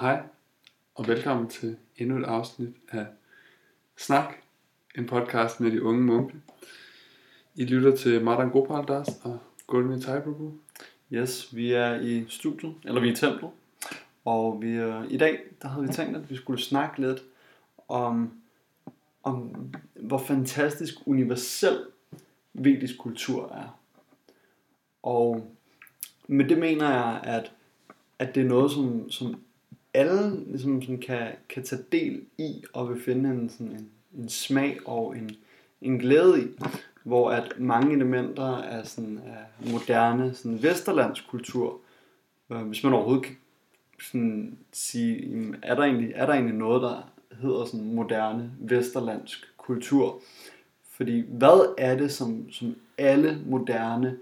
Hej, og velkommen til endnu et afsnit af Snak, en podcast med de unge munke. I lytter til Martin Gopaldas og Gulmi Taiprabu. Yes, vi er i studiet, eller vi er i templet. Og vi, øh, i dag, der havde vi tænkt, at vi skulle snakke lidt om, om hvor fantastisk universel vedisk kultur er. Og med det mener jeg, at, at det er noget, som, som alle ligesom sådan kan, kan tage del i og vil finde en, sådan en, en smag og en, en glæde i, hvor at mange elementer af, sådan, af moderne sådan vesterlandsk kultur, øh, hvis man overhovedet kan sådan sige, jamen, er, der egentlig, er der egentlig noget, der hedder sådan moderne vesterlandsk kultur? Fordi hvad er det, som, som alle moderne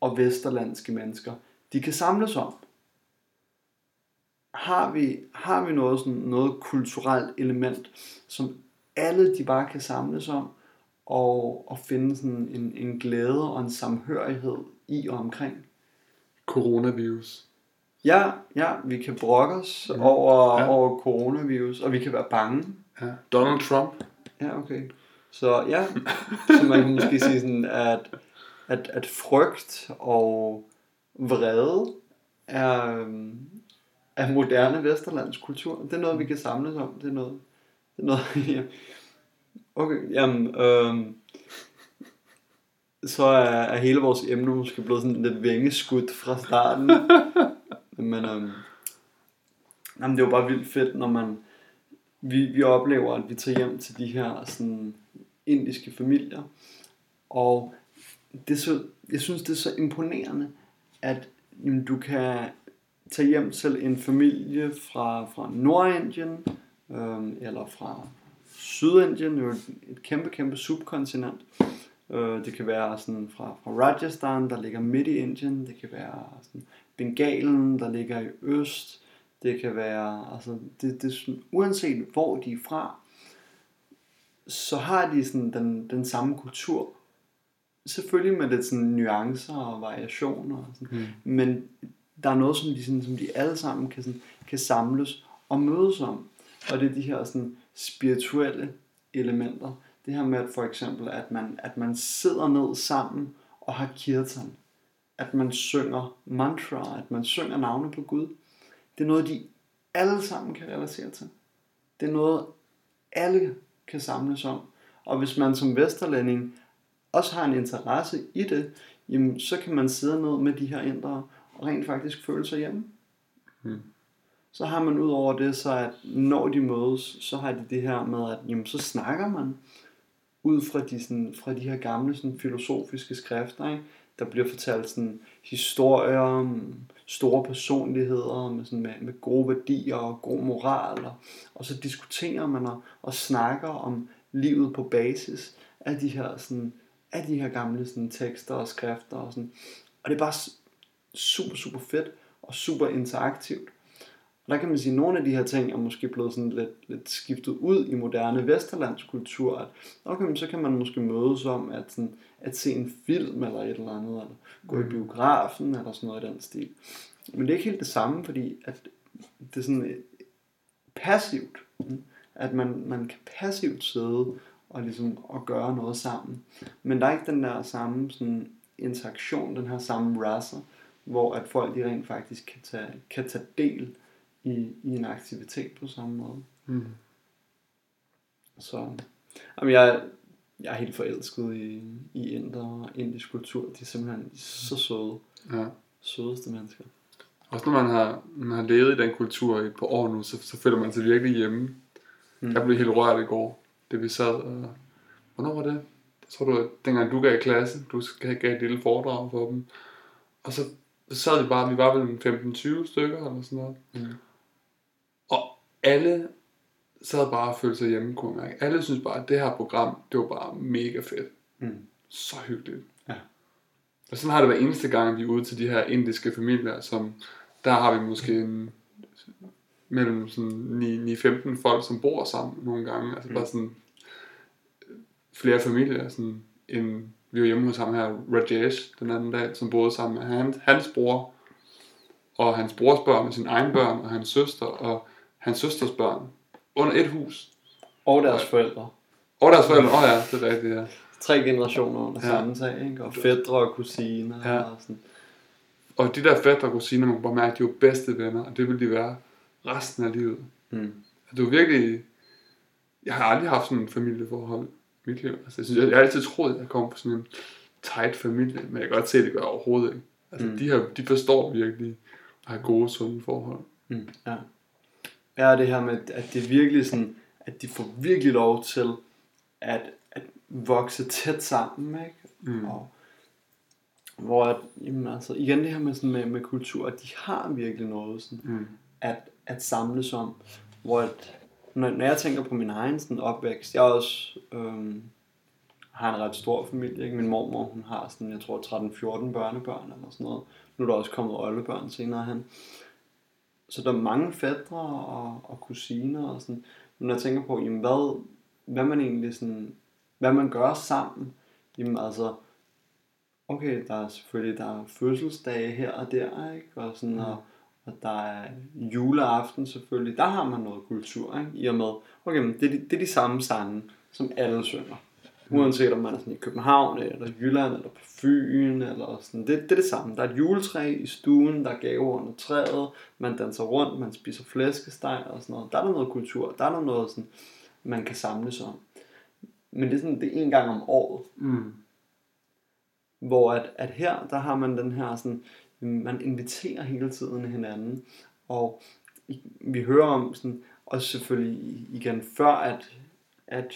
og vesterlandske mennesker, de kan samles om? Har vi, har vi noget, sådan, noget kulturelt element, som alle de bare kan samles om, og, og finde sådan en, en glæde og en samhørighed i og omkring. Coronavirus. Ja, ja, vi kan brokke os mm. over, Ja. ja. over coronavirus, og vi kan være bange. Ja. Donald Trump. Ja, okay. Så ja, så man kan måske sige sådan, at, at, at frygt og vrede er, er moderne vesterlands kultur. Det er noget, vi kan samles om. Det er noget, det er noget ja. Okay, jamen, øhm, så er, er hele vores emne måske blevet sådan lidt vingeskudt fra starten. Men øhm, jamen, det er jo bare vildt fedt, når man, vi, vi oplever, at vi tager hjem til de her sådan, indiske familier. Og det er så, jeg synes, det er så imponerende, at jamen, du kan tage hjem til en familie fra, fra Nordindien, øhm, eller fra Sydindien, jo et, et kæmpe, kæmpe subkontinent. Øh, det kan være sådan fra, fra Rajasthan, der ligger midt i Indien. Det kan være sådan Bengalen, der ligger i øst. Det kan være, altså, det, det sådan, uanset hvor de er fra, så har de sådan den, den samme kultur. Selvfølgelig med lidt sådan nuancer og variationer. Og sådan. Mm. Men der er noget, som de, sådan, som de alle sammen kan, sådan, kan samles og mødes om. Og det er de her sådan, spirituelle elementer. Det her med at for eksempel, at man, at man sidder ned sammen og har kirtan. At man synger mantra, at man synger navne på Gud. Det er noget, de alle sammen kan relatere til. Det er noget, alle kan samles om. Og hvis man som vesterlænding også har en interesse i det, jamen, så kan man sidde ned med de her indre rent faktisk føle sig hjemme. Mm. Så har man ud over det, så at når de mødes, så har de det her med, at jamen, så snakker man ud fra de, sådan, fra de her gamle sådan, filosofiske skrifter. Ikke? Der bliver fortalt sådan, historier om store personligheder med, sådan, med, med gode værdier og god moral. Og, og så diskuterer man og, og snakker om livet på basis af de her, sådan, af de her gamle sådan, tekster og skrifter. Og, sådan. og det er bare super, super fedt og super interaktivt. Og der kan man sige, at nogle af de her ting er måske blevet sådan lidt, lidt skiftet ud i moderne vesterlandsk kultur. At, okay, så kan man måske mødes om at, sådan, at se en film eller et eller andet, eller gå i Mm. biografen eller sådan noget i den stil. Men det er ikke helt det samme, fordi at det er sådan øh, passivt. At man, man kan passivt sidde og, ligesom, og gøre noget sammen. Men der er ikke den der samme sådan, interaktion, den her samme racer, hvor at folk de rent faktisk kan tage, kan tage del i, i en aktivitet på samme måde. Mm. Så jamen jeg, jeg er helt forelsket i, i inder og indisk kultur. De er simpelthen så søde. Ja. Sødeste mennesker. Også når man har, man har levet i den kultur i et par år nu, så, så føler man sig virkelig hjemme. Mm. Jeg blev helt rørt i går, det vi sad og... Hvornår var det? Jeg tror du, dengang du gav klasse, du gav gav et lille foredrag for dem. Og så, så sad vi bare, vi var vel en 15-20 stykker eller sådan noget. Mm. Og alle sad bare og følte sig hjemme, kunne jeg mærke. Alle synes bare, at det her program, det var bare mega fedt. Mm. Så hyggeligt. Ja. Og sådan har det hver eneste gang, vi er ude til de her indiske familier, som der har vi måske en, mellem sådan 9-15 folk, som bor sammen nogle gange. Altså Mm. bare sådan flere familier. Sådan en, vi var hjemme hos ham her, Rajesh, den anden dag, som boede sammen med hans, hans bror. og hans brors børn og sine egne børn, og hans søster, og hans søsters børn, under et hus. Og deres forældre. Og deres forældre, åh oh ja, det er rigtigt, ja. Tre generationer under Ja. samme tag, ikke? Og fædre og kusiner Ja. og sådan. Og de der fætter og kusiner, man kan bare mærke, at de jo bedste venner, og det vil de være resten af livet. Mm. Du er virkelig... Jeg har aldrig haft sådan en familieforhold mit liv. Altså, jeg, synes, jeg, jeg har altid troet, at jeg kom fra sådan en tight familie, men jeg kan godt se, at det gør jeg overhovedet ikke. Altså, mm. De, her, de forstår virkelig at have gode, sunde forhold. Mm. Ja. Ja, det her med, at det virkelig sådan, at de får virkelig lov til at, at vokse tæt sammen, ikke? Mm. Og, hvor at, jamen altså, igen det her med, sådan med, med kultur, at de har virkelig noget sådan, Mm. at, at samles om. Hvor at, når, når jeg tænker på min egen sådan, opvækst, jeg også, øhm, har en ret stor familie. Ikke? Min mormor, hun har sådan, jeg tror 13-14 børnebørn eller sådan noget. Nu er der også kommet oldebørn senere hen. Så der er mange fædre og, og kusiner og sådan. Men når jeg tænker på, jamen hvad, hvad man egentlig sådan, hvad man gør sammen, jamen altså, okay, der er selvfølgelig, der er fødselsdage her og der, ikke? Og sådan, og, og der er juleaften selvfølgelig, der har man noget kultur, ikke? I og med, okay, men det, er de- det er de samme sange, som alle synger. Uanset om man er sådan i København, eller Jylland, eller på Fyn, eller sådan. Det, det er det samme. Der er et juletræ i stuen, der er gaver under træet, man danser rundt, man spiser flæskesteg og sådan noget. Der er der noget kultur, der er der noget, sådan, man kan samles om. Men det er sådan, det er en gang om året. Mm. Hvor at, at her, der har man den her sådan, man inviterer hele tiden hinanden, og vi hører om sådan, også selvfølgelig igen før at, at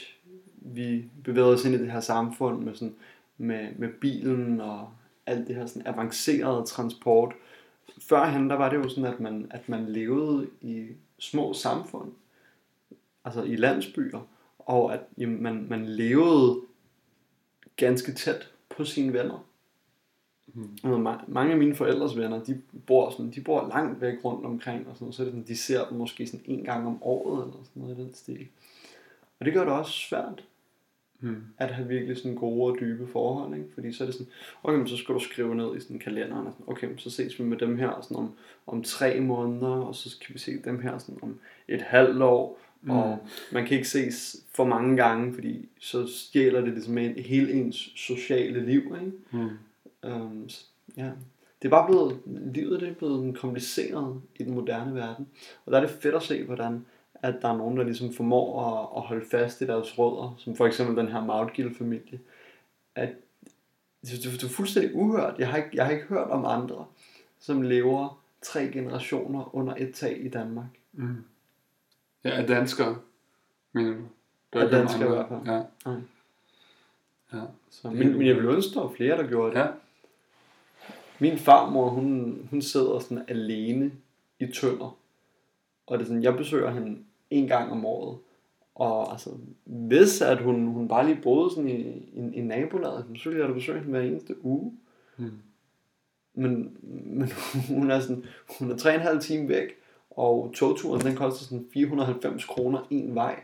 vi bevæger os ind i det her samfund med, sådan, med, med bilen og alt det her sådan avancerede transport. Førhen, der var det jo sådan, at man, at man levede i små samfund, altså i landsbyer, og at jamen, man, man levede ganske tæt på sine venner. Mm. Og ma- mange af mine forældres venner, de bor, sådan, de bor langt væk rundt omkring, og sådan, noget, så er det sådan, de ser dem måske sådan en gang om året, eller sådan noget i den stil. Og det gør det også svært, Mm. at have virkelig sådan gode og dybe forhold, ikke? Fordi så er det sådan, okay, men så skal du skrive ned i sådan kalenderen, og sådan, okay, men så ses vi med dem her sådan om, om tre måneder, og så kan vi se dem her sådan om et halvt år, mm. og man kan ikke ses for mange gange, fordi så stjæler det ligesom en, hele ens sociale liv, ikke? Mm. Um, ja. Det er bare blevet, livet det er blevet kompliceret i den moderne verden. Og der er det fedt at se, hvordan at der er nogen, der ligesom formår at, at holde fast i deres rødder, som for eksempel den her Mautgill-familie. At det, det, det er fuldstændig uhørt. Jeg har, ikke, jeg har ikke hørt om andre, som lever tre generationer under et tag i Danmark. Mm. Ja, er danskere, mener du? Der Er nogen danskere i hvert fald. Ja. Nej. Ja. Så, men, men jeg vil ønske, der var flere, der gjorde det. ja. Min farmor, hun, hun sidder sådan alene i Tønder. Og det er sådan, jeg besøger hende en gang om året. Og altså, hvis at hun, hun bare lige boede sådan i, i, i nabolaget, så ville jeg da besøge hende hver eneste uge. Mm. Men, men hun er sådan, hun er 3,5 time væk, og togturen den koster sådan 490 kroner en vej.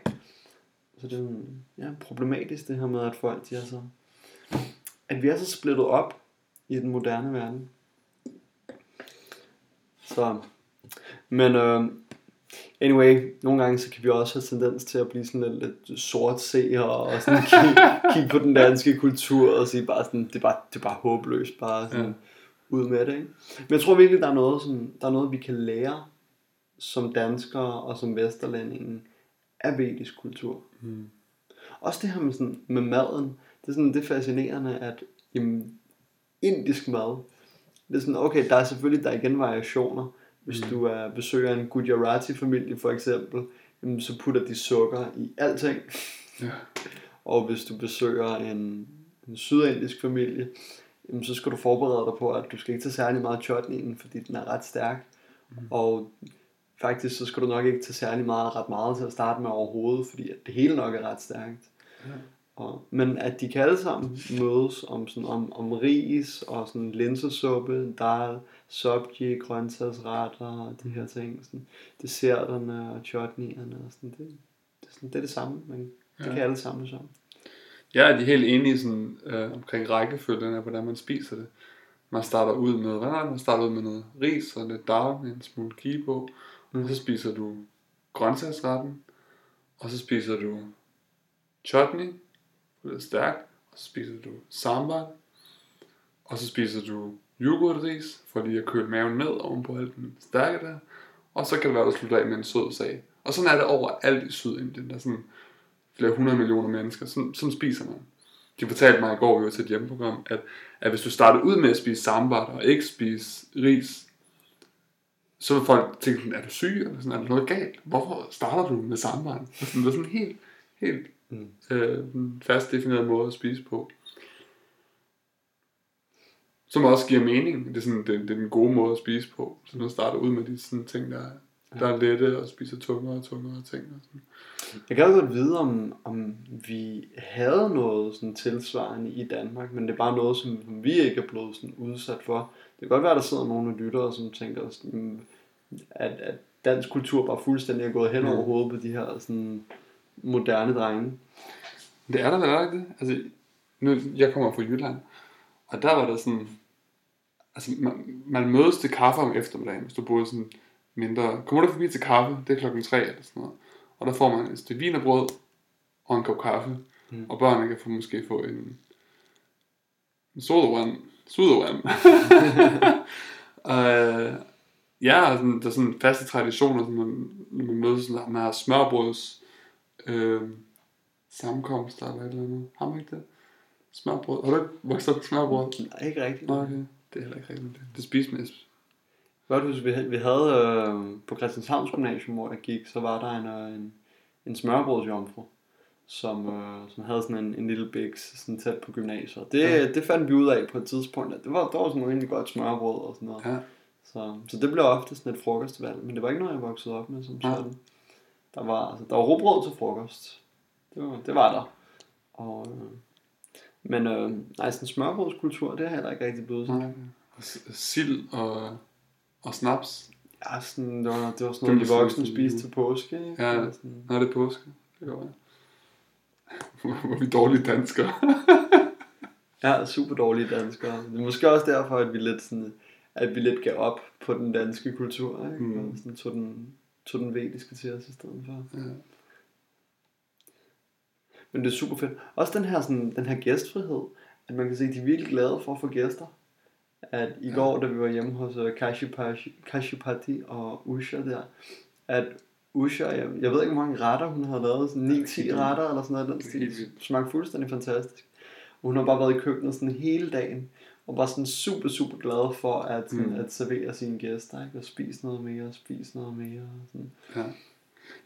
Så det er jo, ja, problematisk det her med, at folk de er så, at vi er så splittet op i den moderne verden. Så, men øh, anyway, nogle gange så kan vi også have tendens til at blive sådan lidt, lidt sort seer og sådan kigge, kigge på den danske kultur og sige bare sådan, det er bare, det er bare håbløst, bare sådan, Ja. ud med det, ikke? Men jeg tror virkelig, der er noget, som, der er noget, vi kan lære som danskere og som vesterlændinge af vedisk kultur. Mm. Også det her med, sådan, med maden, det er, sådan, det er fascinerende, at jamen, indisk mad, det er sådan, okay, der er selvfølgelig der er igen variationer. Hvis Mm. du er, besøger en Gujarati-familie for eksempel, jamen, så putter de sukker i alting. Ja. Og hvis du besøger en, en sydindisk familie, jamen, så skal du forberede dig på, at du skal ikke tage særlig meget chutneyen, fordi den er ret stærk. Mm. Og faktisk så skal du nok ikke tage særlig meget, ret meget til at starte med overhovedet, fordi at det hele nok er ret stærkt. Ja. Og, men at de kan alle sammen mødes om, sådan, om, om ris og sådan linsesuppe, dal, sabji, grøntsagsretter og de her ting. Sådan, desserterne og chutneyerne og sådan, det, det, er sådan, det er det samme, men det Ja. kan alle samles om. Jeg er de helt enige sådan, øh, omkring rækkefølgen af, hvordan man spiser det. man starter ud med, hvad er det? Man starter ud med noget ris og lidt med en smule på. Mm. Og så spiser du grøntsagsretten. Og så spiser du chutney, bliver stærk, Og så spiser du sambar. Og så spiser du yoghurtris, for lige at køle maven ned oven på alt den stærke der. Og så kan det være, at du slutter af med en sød sag. Og sådan er det overalt i Sydindien. Der er sådan flere hundrede millioner mennesker. Sådan, sådan spiser man. De fortalte mig i går, vi var til et hjemmeprogram, at, at hvis du starter ud med at spise sambar og ikke spise ris, så vil folk tænke, er du syg, eller sådan, er der noget galt? Hvorfor starter du med sambar? Det er sådan en helt, helt Mm. øh, fast defineret måde at spise på. Som også giver mening. Det er, sådan, det, det er den gode måde at spise på. Så man starter ud med de sådan ting, der, er- der er lette og spiser tungere og tungere ting. Og sådan. Jeg gad godt vide, om, om vi havde noget sådan tilsvarende i Danmark, men det er bare noget, som vi ikke er blevet sådan udsat for. Det kan godt være, at der sidder nogle af lyttere, som tænker, sådan, at, at dansk kultur bare fuldstændig er gået hen over Mm. hovedet på de her sådan, moderne drenge. Det er der vel ikke det? Altså, nu, jeg kommer fra Jylland, og der var der sådan, altså man, man mødes til kaffe om eftermiddagen, hvis du boede sådan mindre, kommer du forbi til kaffe, det er klokken tre eller sådan noget, og der får man et stykke vinerbrød og en kop kaffe, Mm. og børnene kan få, måske få en, en sodavand, sodavand. øh, ja, og sådan, der er sådan faste traditioner, som man, når man mødes, sådan, man har smørbrøds, øh, sammenkomster eller et eller andet. Har man ikke det? Smørbrød. Har du ikke vokset op med smørbrød? Nej, ikke rigtigt. Nå, okay. Det er heller ikke rigtigt. Det, det spiser man. Godt huske, vi havde, vi havde øh, på Christianshavns Gymnasium, hvor jeg gik, så var der en, øh, en, en smørbrødsjomfru, som, øh, som havde sådan en, en lille biks sådan tæt på gymnasiet. Det, Ja. det fandt vi ud af på et tidspunkt, at det var, der var sådan rigtig godt smørbrød og sådan noget. Ja. Så, så det blev ofte sådan et frokostvalg, men det var ikke noget, jeg voksede op med som Ja. sådan. Der var, altså, der var råbrød til frokost. Det var, det var der. Og, øh, men øh, nej, sådan smørbrødskultur, det har jeg heller ikke rigtig blevet sådan. Nej. Sild og, og snaps. Ja, sådan, det var, det var sådan noget, var de voksne spiste til påske. Ikke? Ja. Sådan, Nå, det er påske. Det går Hvor er vi dårlige danskere. ja, super dårlige danskere. Det er måske også derfor, at vi lidt, sådan, at vi lidt gav op på den danske kultur. Ikke? Mm. Og sådan, tog, den, tog den vediske til os i stedet for. Ja. Men det er super fedt. Også den her, sådan, den her gæstfrihed, at man kan se, at de er virkelig glade for at få gæster. At i Ja. går, da vi var hjemme hos uh, Kashipati, Kashipati og Usha der, at Usha, jeg, jeg ved ikke, hvor mange retter hun havde lavet, sådan 9-10 Helt retter eller sådan noget. Den stil. smagte fuldstændig fantastisk. Og hun har bare været i køkkenet sådan hele dagen, og var sådan super, super glad for at, sådan, Mm. at servere sine gæster, ikke? og spise noget mere, spise noget mere. Og sådan. Ja.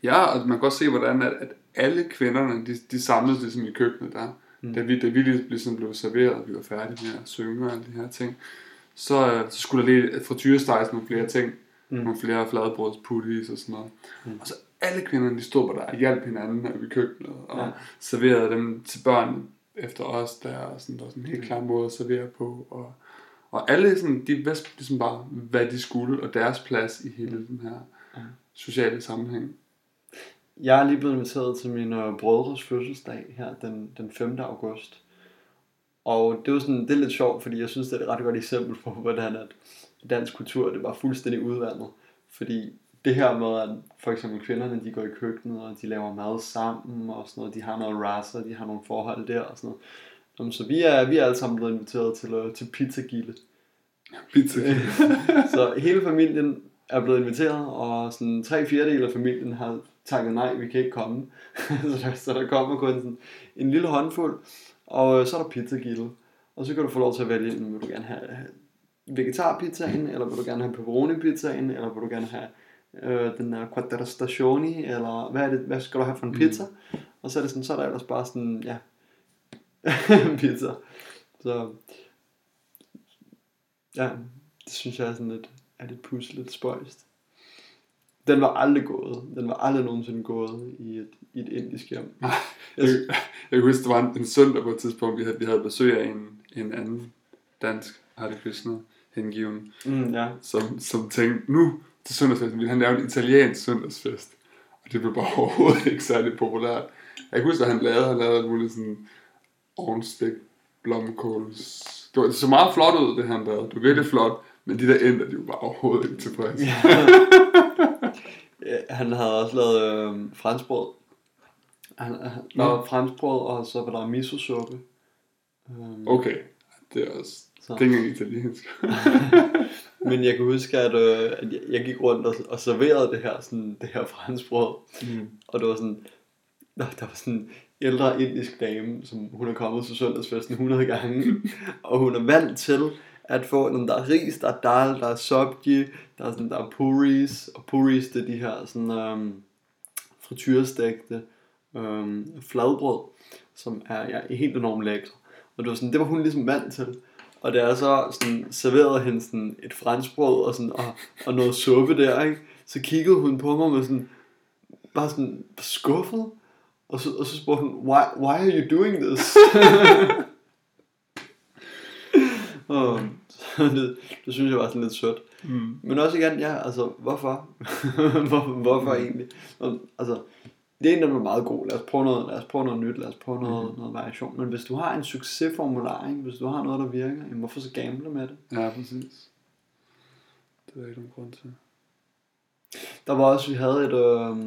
Ja, og man kan godt se, hvordan at, at alle kvinderne, de, de samledes ligesom i køkkenet der. Mm. Mm. Da vi, da vi ligesom blev serveret, og vi var færdige med at synge og alle de her ting, så, øh, så skulle der lige frityresteges nogle flere ting. Mm. Mm. Nogle flere fladbrødsputties og sådan noget. Mm. Mm. Og så alle kvinderne, de stod bare der og hjalp hinanden op i køkkenet, og Ja. serverede dem til børn efter os der, og sådan, der var sådan en helt klar måde at servere på. Og, og alle sådan, de vidste ligesom bare, hvad de skulle, og deres plads i hele den her Ja. sociale sammenhæng. Jeg er lige blevet inviteret til min øh, brødres fødselsdag her den, den 5. august. Og det jo sådan, det er lidt sjovt, fordi jeg synes, det er et ret godt eksempel på, hvordan at dansk kultur, det var fuldstændig udvandet. Fordi det her med, at for eksempel kvinderne, de går i køkkenet, og de laver mad sammen, og sådan noget, de har noget rasa, de har nogle forhold der, og sådan noget. Jamen, så vi er, vi er alle sammen blevet inviteret til, øh, til pizzagilde. Pizza. Så hele familien er blevet inviteret, og sådan tre fjerdedel af familien har takket nej, vi kan ikke komme. så, der, så der kommer kun sådan en lille håndfuld, og øh, så er der pizzagilde. Og så kan du få lov til at vælge, vil du gerne have vegetarpizzaen, eller vil du gerne have pepperoni-pizzaen, eller vil du gerne have øh, den der quattro stagioni, eller hvad, er det, hvad skal du have for en pizza? Mm. Og så er det sådan, så er der ellers bare sådan, ja, pizza. Så ja, det synes jeg er sådan lidt, er lidt puslet spøjst. Den var aldrig gået. Den var aldrig nogensinde gået i et, i et indisk hjem. Jeg, jeg kan huske, det var en, en søndag på et tidspunkt, vi havde, vi havde besøg af en, en anden dansk Hare Krishna hengiven, Mm, ja. som, som tænkte, nu til søndagsfesten ville han lave en italiensk søndagsfest. Og det blev bare overhovedet ikke særlig populært. Jeg kan huske, hvad han lavede. Han lavede alt muligt sådan ovnstik blomkåls... Det, var, så meget flot ud, det han lavede. Det var virkelig flot. Men de der ender, de var bare overhovedet ikke tilfredse. Ja. Ja, han havde også lavet øh, franskbrød. Han, han Nå. lavede franskbrød, og så var der miso-suppe. Um, Okay, det er også... Så. Det er ikke italiensk. Men jeg kan huske, at, øh, at jeg, gik rundt og, og serverede det her, sådan, det her franskbrød. Mm. Og det var sådan, der, der var sådan en ældre indisk dame, som hun er kommet til søndagsfesten 100 gange. og hun er vant til at få, når der er ris, der er dal, der er sobji, der er, sådan, der er puris. Og puris, det er de her sådan, øhm, frityrestegte øhm, fladbrød, som er ja, helt enormt lækre. Og det var, sådan, det var hun ligesom vant til. Og da jeg så sådan, serverede hende sådan et franskbrød og, sådan, og, og noget suppe der, ikke? så kiggede hun på mig med sådan, bare sådan skuffet. Og så, og så spurgte hun, why, why are you doing this? og, det, det synes jeg var sådan lidt sødt. Mm. Men også igen, ja, altså, hvorfor? Hvor, hvorfor egentlig? Og, altså, det er egentlig meget god. Lad os prøve noget, lad os prøve noget nyt, lad os prøve noget, Mm. noget variation. Men hvis du har en succesformular, ikke? hvis du har noget, der virker, jamen, hvorfor så gamble med det? Ja, præcis. Det er der ikke nogen grund til. Der var også, vi havde et, øh,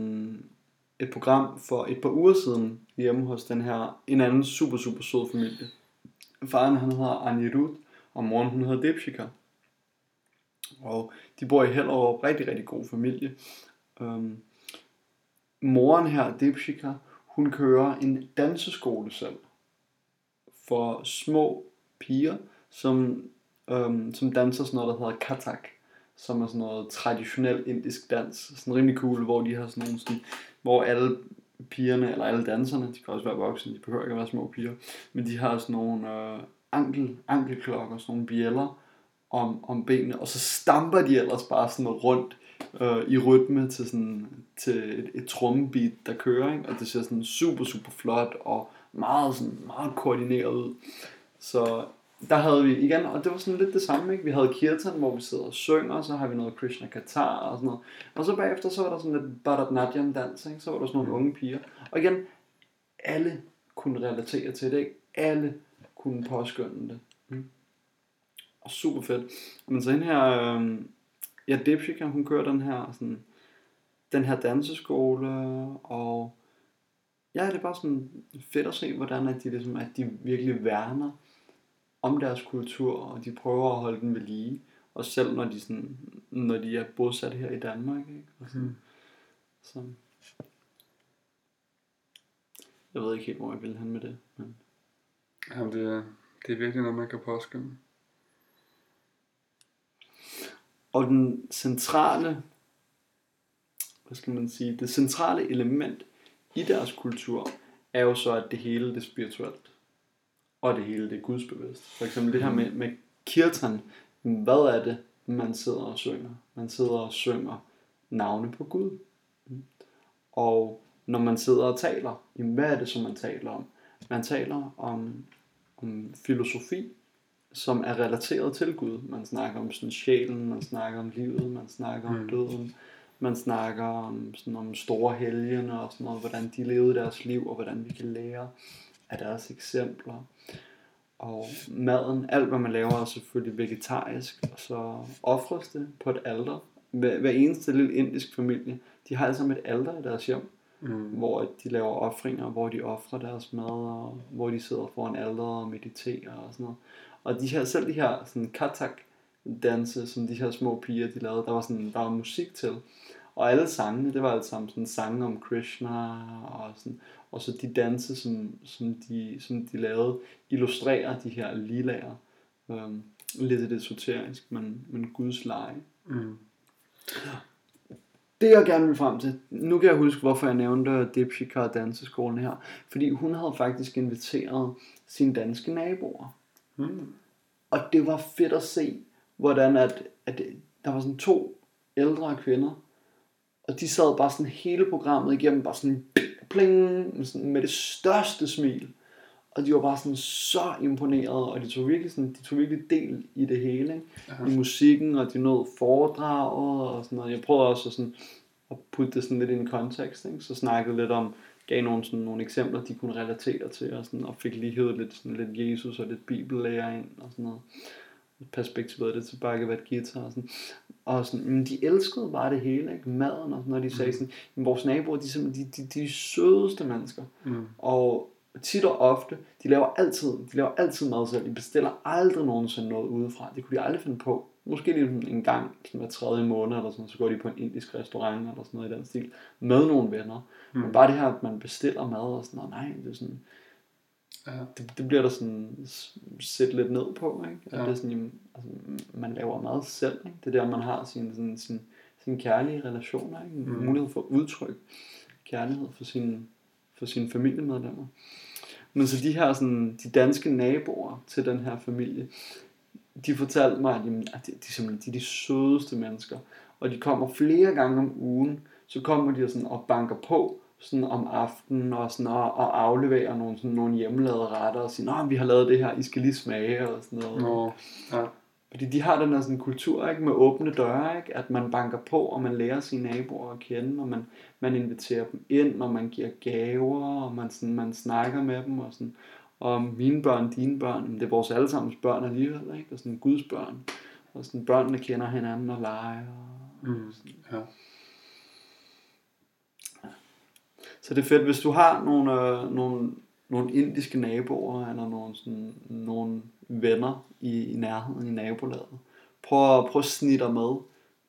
et program for et par uger siden hjemme hos den her, en anden super, super sød familie. Faren han hedder Anirudh, og moren hun hedder Dipshika. Og de bor i Hellerup, rigtig, rigtig god familie. Øhm, moren her, Dipshika, hun kører en danseskole selv. For små piger, som, øhm, som danser sådan noget, der hedder Kathak som er sådan noget traditionel indisk dans. Sådan rimelig cool, hvor de har sådan nogle sådan, hvor alle pigerne, eller alle danserne, de kan også være voksne, de behøver ikke at være små piger, men de har sådan nogle øh, ankel, ankelklokker, sådan nogle bjæller om, om benene, og så stamper de ellers bare sådan rundt øh, i rytme til, sådan, til et, et trommebeat, der kører, ikke? og det ser sådan super, super flot og meget, sådan, meget koordineret ud. Så der havde vi igen, og det var sådan lidt det samme, ikke? Vi havde kirtan, hvor vi sidder og synger, så har vi noget Krishna Katar og sådan noget. Og så bagefter, så var der sådan lidt Bharatanatyam dans, ikke? Så var der sådan nogle unge piger. Og igen, alle kunne relatere til det, ikke? Alle kunne påskynde det. Mm. Og super fedt. Men så hende her, øh, ja, Dipshika, hun kører den her, sådan, den her danseskole, og ja, det er bare sådan fedt at se, hvordan at de, ligesom, at de virkelig værner om deres kultur, og de prøver at holde den ved lige. Og selv når de, sådan, når de er bosat her i Danmark. Ikke? Og sådan, Mm. så. Jeg ved ikke helt, hvor jeg vil hen med det. Men Jamen, det, er, det er virkelig noget, man kan påskynde. Og den centrale, hvad skal man sige, det centrale element i deres kultur, er jo så, at det hele det er spirituelt. Og det hele det er gudsbevidst. For eksempel det her med, med kirtan. Hvad er det, man sidder og synger? Man sidder og synger navne på Gud. Og når man sidder og taler, jamen hvad er det, som man taler om? Man taler om, om filosofi, som er relateret til Gud. Man snakker om sådan sjælen, man snakker om livet, man snakker om Mm. døden, man snakker om, sådan om store helgene og sådan noget, hvordan de levede deres liv, og hvordan vi kan lære af deres eksempler. Og maden, alt hvad man laver er selvfølgelig vegetarisk, og så offres det på et alter. Hver, hver eneste lille indisk familie, de har sammen et alter i deres hjem, Mm. hvor de laver offringer, hvor de offrer deres mad, og hvor de sidder foran alderet og mediterer og sådan noget. Og de her, selv de her sådan katak danse, som de her små piger, de lavede, der var sådan, der var musik til. Og alle sangene, det var alt sammen sådan sange om Krishna, og, sådan, og så de danse, som, som, de, som de lavede, illustrerer de her lilager. Øhm, lidt lidt esoterisk, men, men Guds leje. Mm. Det jeg gerne vil frem til, nu kan jeg huske, hvorfor jeg nævnte Dipshika danseskolen her. Fordi hun havde faktisk inviteret sine danske naboer. Mm. Og det var fedt at se, hvordan at, at der var sådan to ældre kvinder, og de sad bare sådan hele programmet igennem, bare sådan pling, sådan, med det største smil. Og de var bare sådan så imponerede, og de tog virkelig, sådan, de tog virkelig del i det hele. Ikke? I musikken, og de nåede foredraget og sådan noget. Jeg prøvede også at, sådan, at putte det sådan lidt i en kontekst, ikke? så snakkede lidt om gav nogle, sådan, nogle eksempler, de kunne relatere til, og, sådan, og fik lige hævet lidt, sådan, lidt Jesus og lidt bibellærer ind, og sådan noget perspektiveret det til Bhagavad Gita og sådan. Og sådan, men de elskede bare det hele, ikke? Maden og sådan, når de sagde sådan, men vores naboer, de er simpelthen de, de, de sødeste mennesker. Mm. Og tit og ofte, de laver altid, de laver altid mad selv. De bestiller aldrig nogensinde noget udefra. Det kunne de aldrig finde på. Måske lige en gang, sådan hver tredje måned eller sådan, så går de på en indisk restaurant eller sådan noget i den stil, med nogle venner. Mm. Men bare det her, at man bestiller mad og sådan noget, nej, det er sådan, Ja. det, det bliver der sådan s- set lidt ned på, ikke? At Ja. det er sådan, jamen, altså, man laver mad selv, ikke? Det er der, man har sin, sådan, sin, sin kærlige relationer, ikke? En Mm. mulighed for at udtrykke kærlighed for sine, for sine familiemedlemmer. Men så de her sådan, de danske naboer til den her familie, de fortalte mig, at, jamen, at de, de, simpelthen, de er de sødeste mennesker. Og de kommer flere gange om ugen, så kommer de sådan og banker på sådan om aftenen og, sådan, og, og afleverer nogle, sådan, nogle hjemmelavede retter og siger, at vi har lavet det her, I skal lige smage og sådan noget. Nå, ja. Fordi de har den her sådan kultur ikke, med åbne døre, ikke? at man banker på, og man lærer sine naboer at kende, og man, man inviterer dem ind, og man giver gaver, og man, sådan, man snakker med dem, og sådan, og mine børn, dine børn, det er vores allesammens børn alligevel, ikke? og sådan Guds børn, og sådan børnene kender hinanden og leger. Og Mm. ja. Så det er fedt, hvis du har nogle, øh, nogle, nogle indiske naboer, eller nogle, sådan, nogle venner i, i nærheden i nabolaget. Prøv, prøv at snige dig med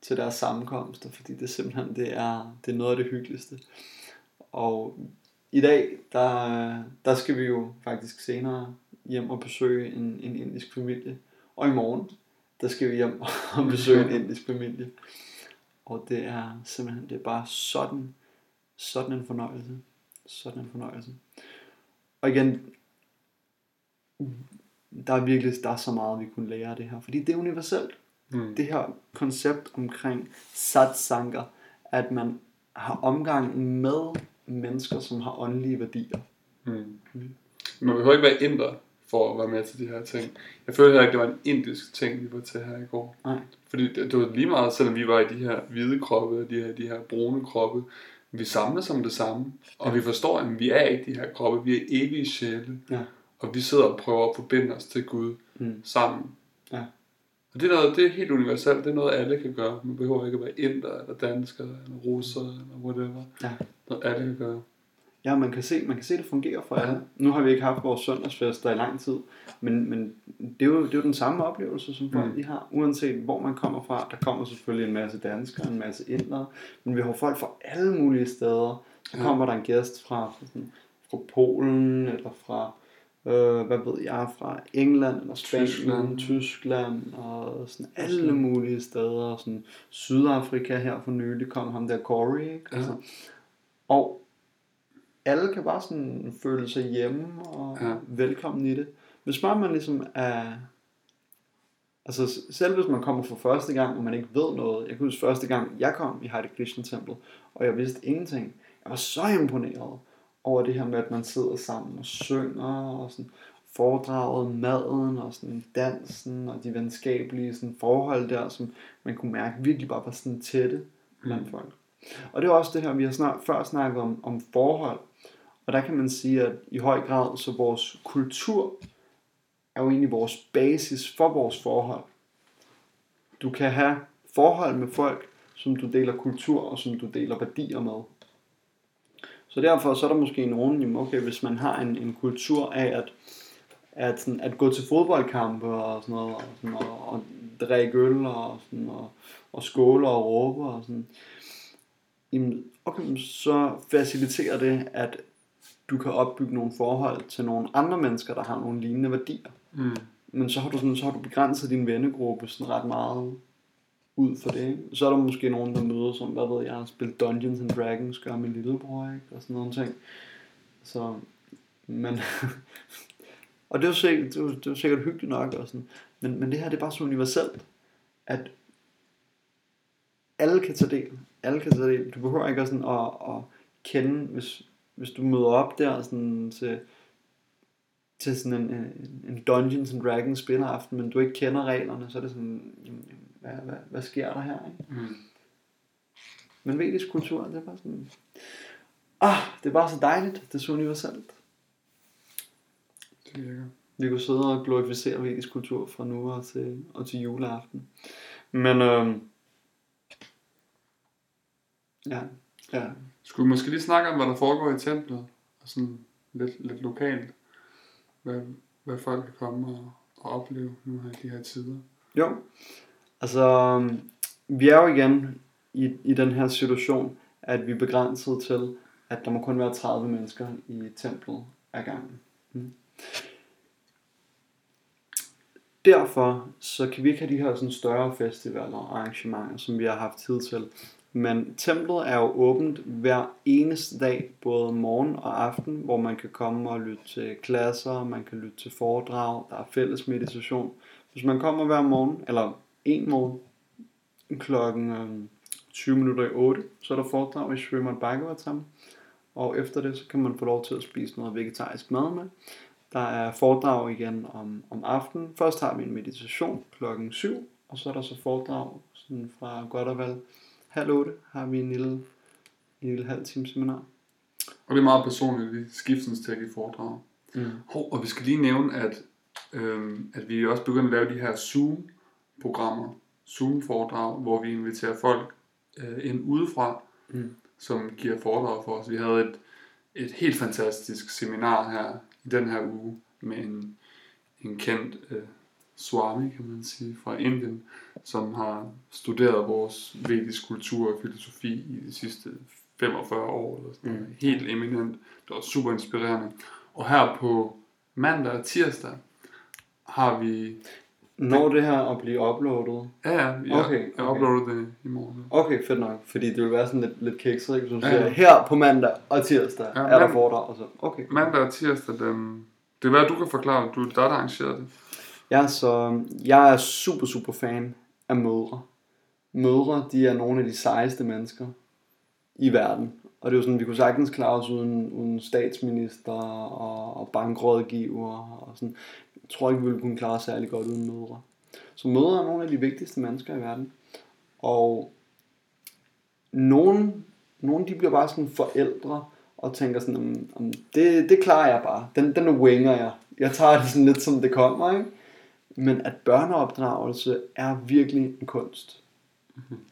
til deres sammenkomster, fordi det simpelthen det er, det er noget af det hyggeligste. Og i dag, der, der skal vi jo faktisk senere hjem og besøge en, en indisk familie. Og i morgen, der skal vi hjem og besøge en indisk familie. Og det er simpelthen, det er bare sådan, sådan en fornøjelse. Sådan en fornøjelse. Og igen, der er virkelig der er så meget, vi kunne lære af det her. Fordi det er universelt. Mm. Det her koncept omkring satsanga, at man har omgang med mennesker, som har åndelige værdier. Mm. Man behøver ikke være inder for at være med til de her ting. Jeg føler heller ikke, det var en indisk ting, vi var til her i går. Nej. Fordi det, det var lige meget, selvom vi var i de her hvide kroppe og de her, de her brune kroppe, vi samler som det samme. Og vi forstår, at vi er ikke de her kroppe, vi er evige sjæle. Ja. Og vi sidder og prøver at forbinde os til Gud Mm. sammen. Ja. Og det er, noget, det er helt universelt, det er noget, alle kan gøre. Man behøver ikke at være inder, eller dansker, eller russer, eller whatever. Ja. Noget alle kan gøre. Ja, man kan se, man kan se det fungerer for alle. Nu har vi ikke haft vores søndagsfester i lang tid, men, men det, er jo, det er jo den samme oplevelse, som folk Mm. de har, uanset hvor man kommer fra. Der kommer selvfølgelig en masse danskere, en masse indere, men vi har folk fra alle mulige steder. Så Ja. kommer der en gæst fra, fra, sådan, fra Polen, eller fra, øh, hvad ved jeg, fra England, eller Spanien, Tyskland. Tyskland, og sådan alle mulige steder. Sådan Sydafrika her for nylig kom ham der Corey, ikke? Ja. Altså, og alle kan bare sådan føle sig hjemme og Ja. velkommen i det. Hvis bare man ligesom er... Altså selv hvis man kommer for første gang, og man ikke ved noget. Jeg kan huske første gang, jeg kom i Hare Krishna Temple, og jeg vidste ingenting. Jeg var så imponeret over det her med, at man sidder sammen og synger, og sådan foredraget maden, og sådan dansen, og de venskabelige sådan forhold der, som man kunne mærke virkelig bare var sådan tætte blandt Mm. folk. Og det er også det her, vi har snart, før snakket om, om forhold. Og der kan man sige, at i høj grad, så vores kultur er jo egentlig vores basis for vores forhold. Du kan have forhold med folk, som du deler kultur og som du deler værdier med. Så derfor så er der måske nogen, jamen okay, hvis man har en, en kultur af at, at, sådan, at gå til fodboldkampe og sådan noget, og, sådan, og, og drikke øl og, sådan, og, og skåle og råbe og sådan, jamen, okay, så faciliterer det, at du kan opbygge nogle forhold til nogle andre mennesker, der har nogle lignende værdier. Mm. Men så har du, sådan, så har du begrænset din vennegruppe sådan ret meget ud for det. Ikke? Så er der måske nogen, der møder som, hvad ved jeg, spille Dungeons and Dragons, gør min lillebror, ikke? og sådan nogle ting. Så, men, og det er, jo sikkert, det, er det er sikkert hyggeligt nok, og sådan. Men, men det her, det er bare så universelt, at alle kan tage del. Alle kan tage del. Du behøver ikke sådan, at, at kende, hvis, hvis du møder op der sådan, til, til sådan en, en, en Dungeons and Dragons spilleraften, men du ikke kender reglerne, så er det sådan, jamen, jamen, hvad, hvad, hvad sker der her? Ikke? Mm. Men vedisk kultur, det er bare sådan... Ah, det er bare så dejligt. Det er så universelt. Det virker. Vi kunne sidde og glorificere vedisk kultur fra nu og til, og til juleaften. Men øhm, ja, ja. Skulle vi måske lige snakke om, hvad der foregår i templet? Og sådan lidt, lidt lokalt. Hvad, hvad folk kan komme og, og opleve nu her i de her tider. Jo, altså vi er jo igen i, i den her situation, at vi er begrænset til, at der må kun være 30 mennesker i templet ad gangen. Mm. Derfor så kan vi ikke have de her sådan større festivaler og arrangementer, som vi har haft tid til. Men templet er jo åbent hver eneste dag, både morgen og aften, hvor man kan komme og lytte til klasser, man kan lytte til foredrag, der er fælles meditation. Hvis man kommer hver morgen, eller en morgen, klokken øhm, 20 minutter i 8, så er der foredrag i Srimad Bhagavatam. Og efter det, så kan man få lov til at spise noget vegetarisk mad med. Der er foredrag igen om, om aftenen. Først har vi en meditation klokken 7, og så er der så foredrag sådan fra godt og halv 8 har vi en lille, en lille halv time seminar. Og det er meget personligt, vi skiftens til at give foredrag. Mm. Hov, og vi skal lige nævne, at, øhm, at vi også begynder at lave de her Zoom-programmer, Zoom-foredrag, hvor vi inviterer folk øh, ind udefra, Mm. som giver foredrag for os. Vi havde et, et helt fantastisk seminar her i den her uge med en, en kendt øh, Swami, kan man sige, fra Indien, som har studeret vores vedisk kultur og filosofi i de sidste 45 år. Eller sådan noget. Mm. Helt eminent. Det var super inspirerende. Og her på mandag og tirsdag har vi... Når det her at blive uploadet? Ja, ja, jeg, Okay, jeg okay. uploader det i morgen. Okay, fedt nok. Fordi det vil være sådan lidt, lidt kikset, ikke? Du Ja, siger, ja. her på mandag og tirsdag Ja, er der foredrag. Og så. Okay. Mandag og tirsdag, den... Det er hvad du kan forklare. Du er dig, der arrangerer det. Ja, så jeg er super, super fan af mødre. Mødre, de er nogle af de sejeste mennesker i verden. Og det er jo sådan, vi kunne sagtens klare os uden, uden statsminister og, og bankrådgiver og sådan. Jeg tror ikke, vi ville kunne klare os særlig godt uden mødre. Så mødre er nogle af de vigtigste mennesker i verden. Og nogen, nogen de bliver bare sådan forældre og tænker sådan, om, om det, det klarer jeg bare. Den, den winger jeg. Jeg tager det sådan lidt som det kommer, ikke? Men at børneopdragelse er virkelig en kunst.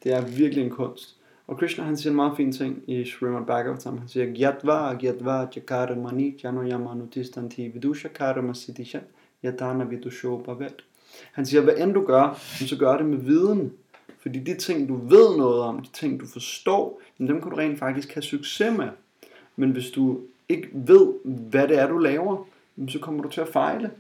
Det er virkelig en kunst. Og Krishna han siger en meget fin ting i Srimad Bhagavatam. Han siger, Gyatva, Gyatva, Jakara Mani, Jano Yamanu Tistanti, Vidusha Karma Siddhisha, Yatana Vidusho Bhavet. Han siger, hvad end du gør, så gør det med viden. Fordi de ting, du ved noget om, de ting, du forstår, dem kan du rent faktisk have succes med. Men hvis du ikke ved, hvad det er, du laver, så kommer du til at fejle.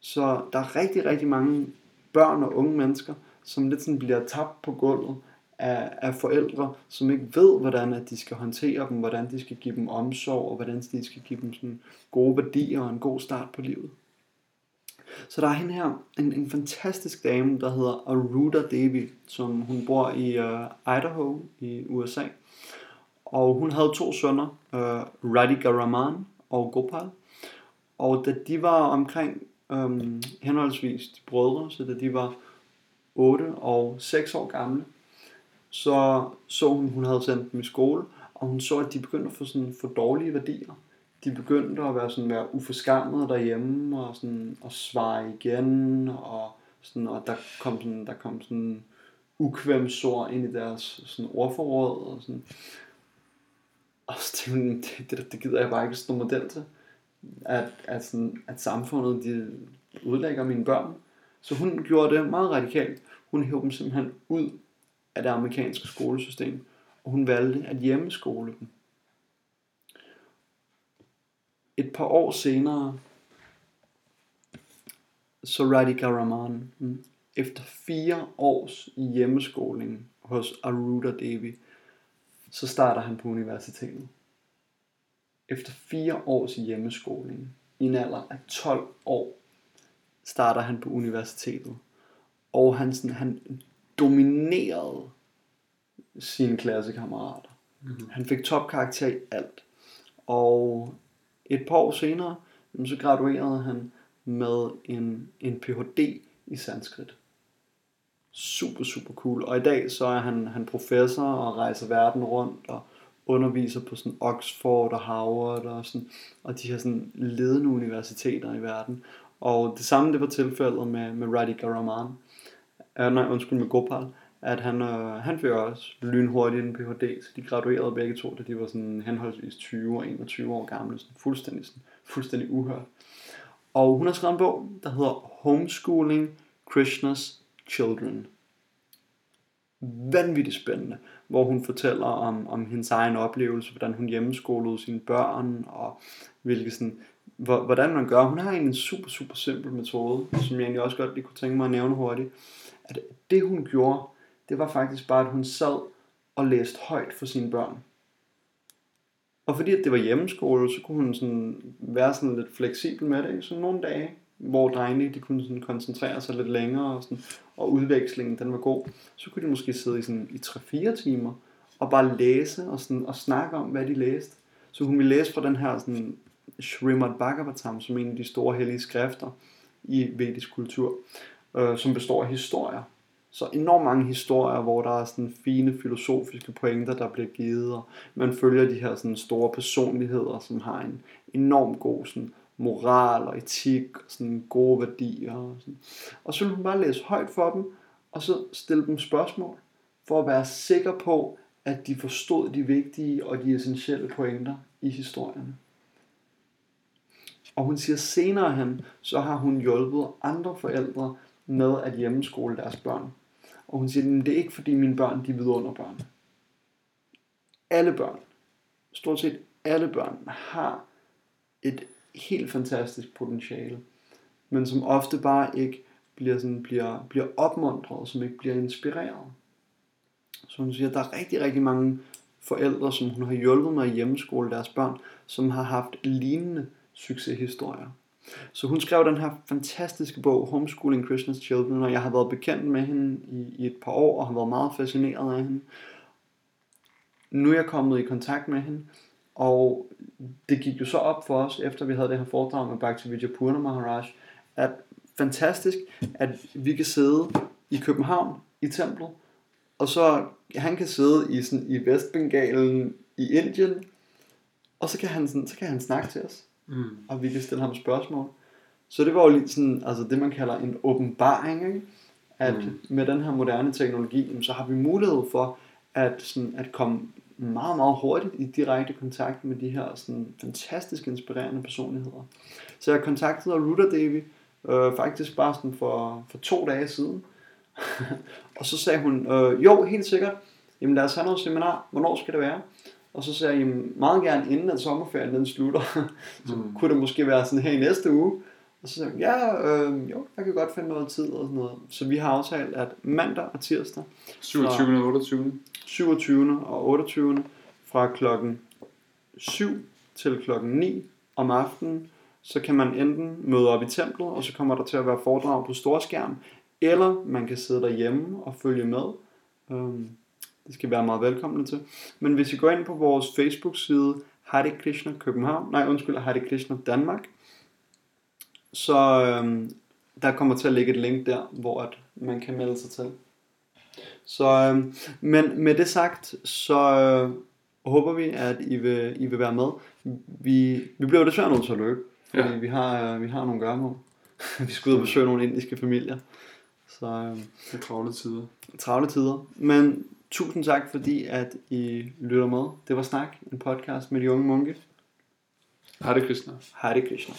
Så der er rigtig, rigtig mange børn og unge mennesker, som lidt sådan bliver tabt på gulvet af, af forældre, som ikke ved, hvordan at de skal håndtere dem, hvordan de skal give dem omsorg, og hvordan de skal give dem sådan gode værdier og en god start på livet. Så der er hende her, en, en fantastisk dame, der hedder Aruda Devi, som hun bor i uh, Idaho i USA. Og hun havde to sønner, uh, Radhika Raman og Gopal. Og da de var omkring øhm, henholdsvis de brødre, så da de var 8 og 6 år gamle, så så hun, hun havde sendt dem i skole, og hun så, at de begyndte at få sådan for dårlige værdier. De begyndte at være sådan mere uforskammede derhjemme, og sådan at svare igen, og, sådan, og der kom sådan, der kom sådan ukvemsord ind i deres sådan ordforråd, og sådan. Og så tænkte hun, det, det, det gider jeg bare ikke stå model til. At, at, sådan, at samfundet de udlægger mine børn. Så hun gjorde det meget radikalt. Hun hævde dem simpelthen ud af det amerikanske skolesystem, og hun valgte at hjemmeskole dem. Et par år senere, så Radhika Raman, mm, efter fire års hjemmeskoling hos Aruda Devi, så starter han på universitetet. Efter fire års hjemmeskoling, i en alder af 12 år, starter han på universitetet. Og han, sådan, han dominerede sine klassekammerater. Mm-hmm. Han fik topkarakter i alt. Og et par år senere, så graduerede han med en, en Ph.D. i sanskrit. Super, super cool. Og i dag så er han, han professor og rejser verden rundt og underviser på sådan Oxford og Harvard og, sådan, og de her sådan ledende universiteter i verden. Og det samme det var tilfældet med, med Radhika Raman. Uh, nej, undskyld med Gopal at han, øh, han fik også lynhurtigt en Ph.D., så de graduerede begge to, da de var sådan henholdsvis 20 og 21 år gamle, sådan fuldstændig, sådan, fuldstændig uhørt. Og hun har skrevet en bog, der hedder Homeschooling Krishna's Children. Vanvittigt spændende, hvor hun fortæller om, om hendes egen oplevelse, hvordan hun hjemmeskolede sine børn, og hvilke sådan, hvordan man gør. Hun har en super, super simpel metode, som jeg egentlig også godt lige kunne tænke mig at nævne hurtigt. At det hun gjorde, det var faktisk bare, at hun sad og læste højt for sine børn. Og fordi at det var hjemmeskole, så kunne hun sådan være sådan lidt fleksibel med det. Ikke? Så nogle dage, hvor drengene de kunne sådan koncentrere sig lidt længere, og, sådan, og udvekslingen den var god, så kunne de måske sidde i, sådan, i 3-4 timer, og bare læse og, sådan, og snakke om, hvad de læste. Så hun ville læse fra den her sådan, Shrimad Bhagavatam, som er en af de store hellige skrifter i vedisk kultur, øh, som består af historier så enormt mange historier, hvor der er sådan fine filosofiske pointer, der bliver givet, og man følger de her sådan store personligheder, som har en enorm god sådan, moral og etik, og sådan gode værdier. Og, sådan. og så vil hun bare læse højt for dem, og så stille dem spørgsmål, for at være sikker på, at de forstod de vigtige og de essentielle pointer i historierne. Og hun siger senere hen, så har hun hjulpet andre forældre med at hjemmeskole deres børn. Og hun siger, at det er ikke fordi mine børn de er børn. Alle børn, stort set alle børn, har et helt fantastisk potentiale, men som ofte bare ikke bliver, sådan, bliver, bliver opmuntret, som ikke bliver inspireret. Så hun siger, at der er rigtig, rigtig mange forældre, som hun har hjulpet med at hjemmeskole deres børn, som har haft lignende succeshistorier. Så hun skrev den her fantastiske bog, Homeschooling Christmas Children, og jeg har været bekendt med hende i, i et par år, og har været meget fascineret af hende. Nu er jeg kommet i kontakt med hende, og det gik jo så op for os, efter vi havde det her foredrag med Bhakti Purna Maharaj, at fantastisk, at vi kan sidde i København, i templet, og så han kan sidde i, sådan, i Vestbengalen i Indien, og så kan han, sådan, så kan han snakke til os mm. og vi kan stille ham spørgsmål. Så det var jo lidt sådan, altså det man kalder en åbenbaring, ikke? at mm. med den her moderne teknologi, så har vi mulighed for at, sådan, at komme meget, meget hurtigt i direkte kontakt med de her sådan, fantastisk inspirerende personligheder. Så jeg kontaktede Ruta Devi øh, faktisk bare sådan for, for to dage siden. og så sagde hun, øh, jo, helt sikkert, jamen lad os have noget seminar, hvornår skal det være? Og så sagde jeg, meget gerne inden at sommerferien den slutter, så mm. kunne det måske være sådan her i næste uge. Og så sagde jeg, ja, øh, jo, jeg kan godt finde noget tid og sådan noget. Så vi har aftalt, at mandag og tirsdag. 27. og 28. 27. og 28. fra klokken 7 til klokken 9 om aftenen, så kan man enten møde op i templet, og så kommer der til at være foredrag på storskærm, eller man kan sidde derhjemme og følge med. Øhm, det skal være meget velkomne til. Men hvis I går ind på vores Facebook-side, Hare Krishna København, nej undskyld, Hare Krishna Danmark, så øhm, der kommer til at ligge et link der, hvor at man kan melde sig til. Så, øhm, men med det sagt, så øh, håber vi, at I vil, I vil være med. Vi, vi bliver desværre nødt til at løbe, fordi ja. vi, har, øh, vi har nogle gørmål. vi skal ud og besøge nogle indiske familier. Så, øh, det er travle tider. Travle tider. Men Tusind tak, fordi at I lytter med. Det var Snak, en podcast med de unge munke. Hare Krishna. Hare Krishna.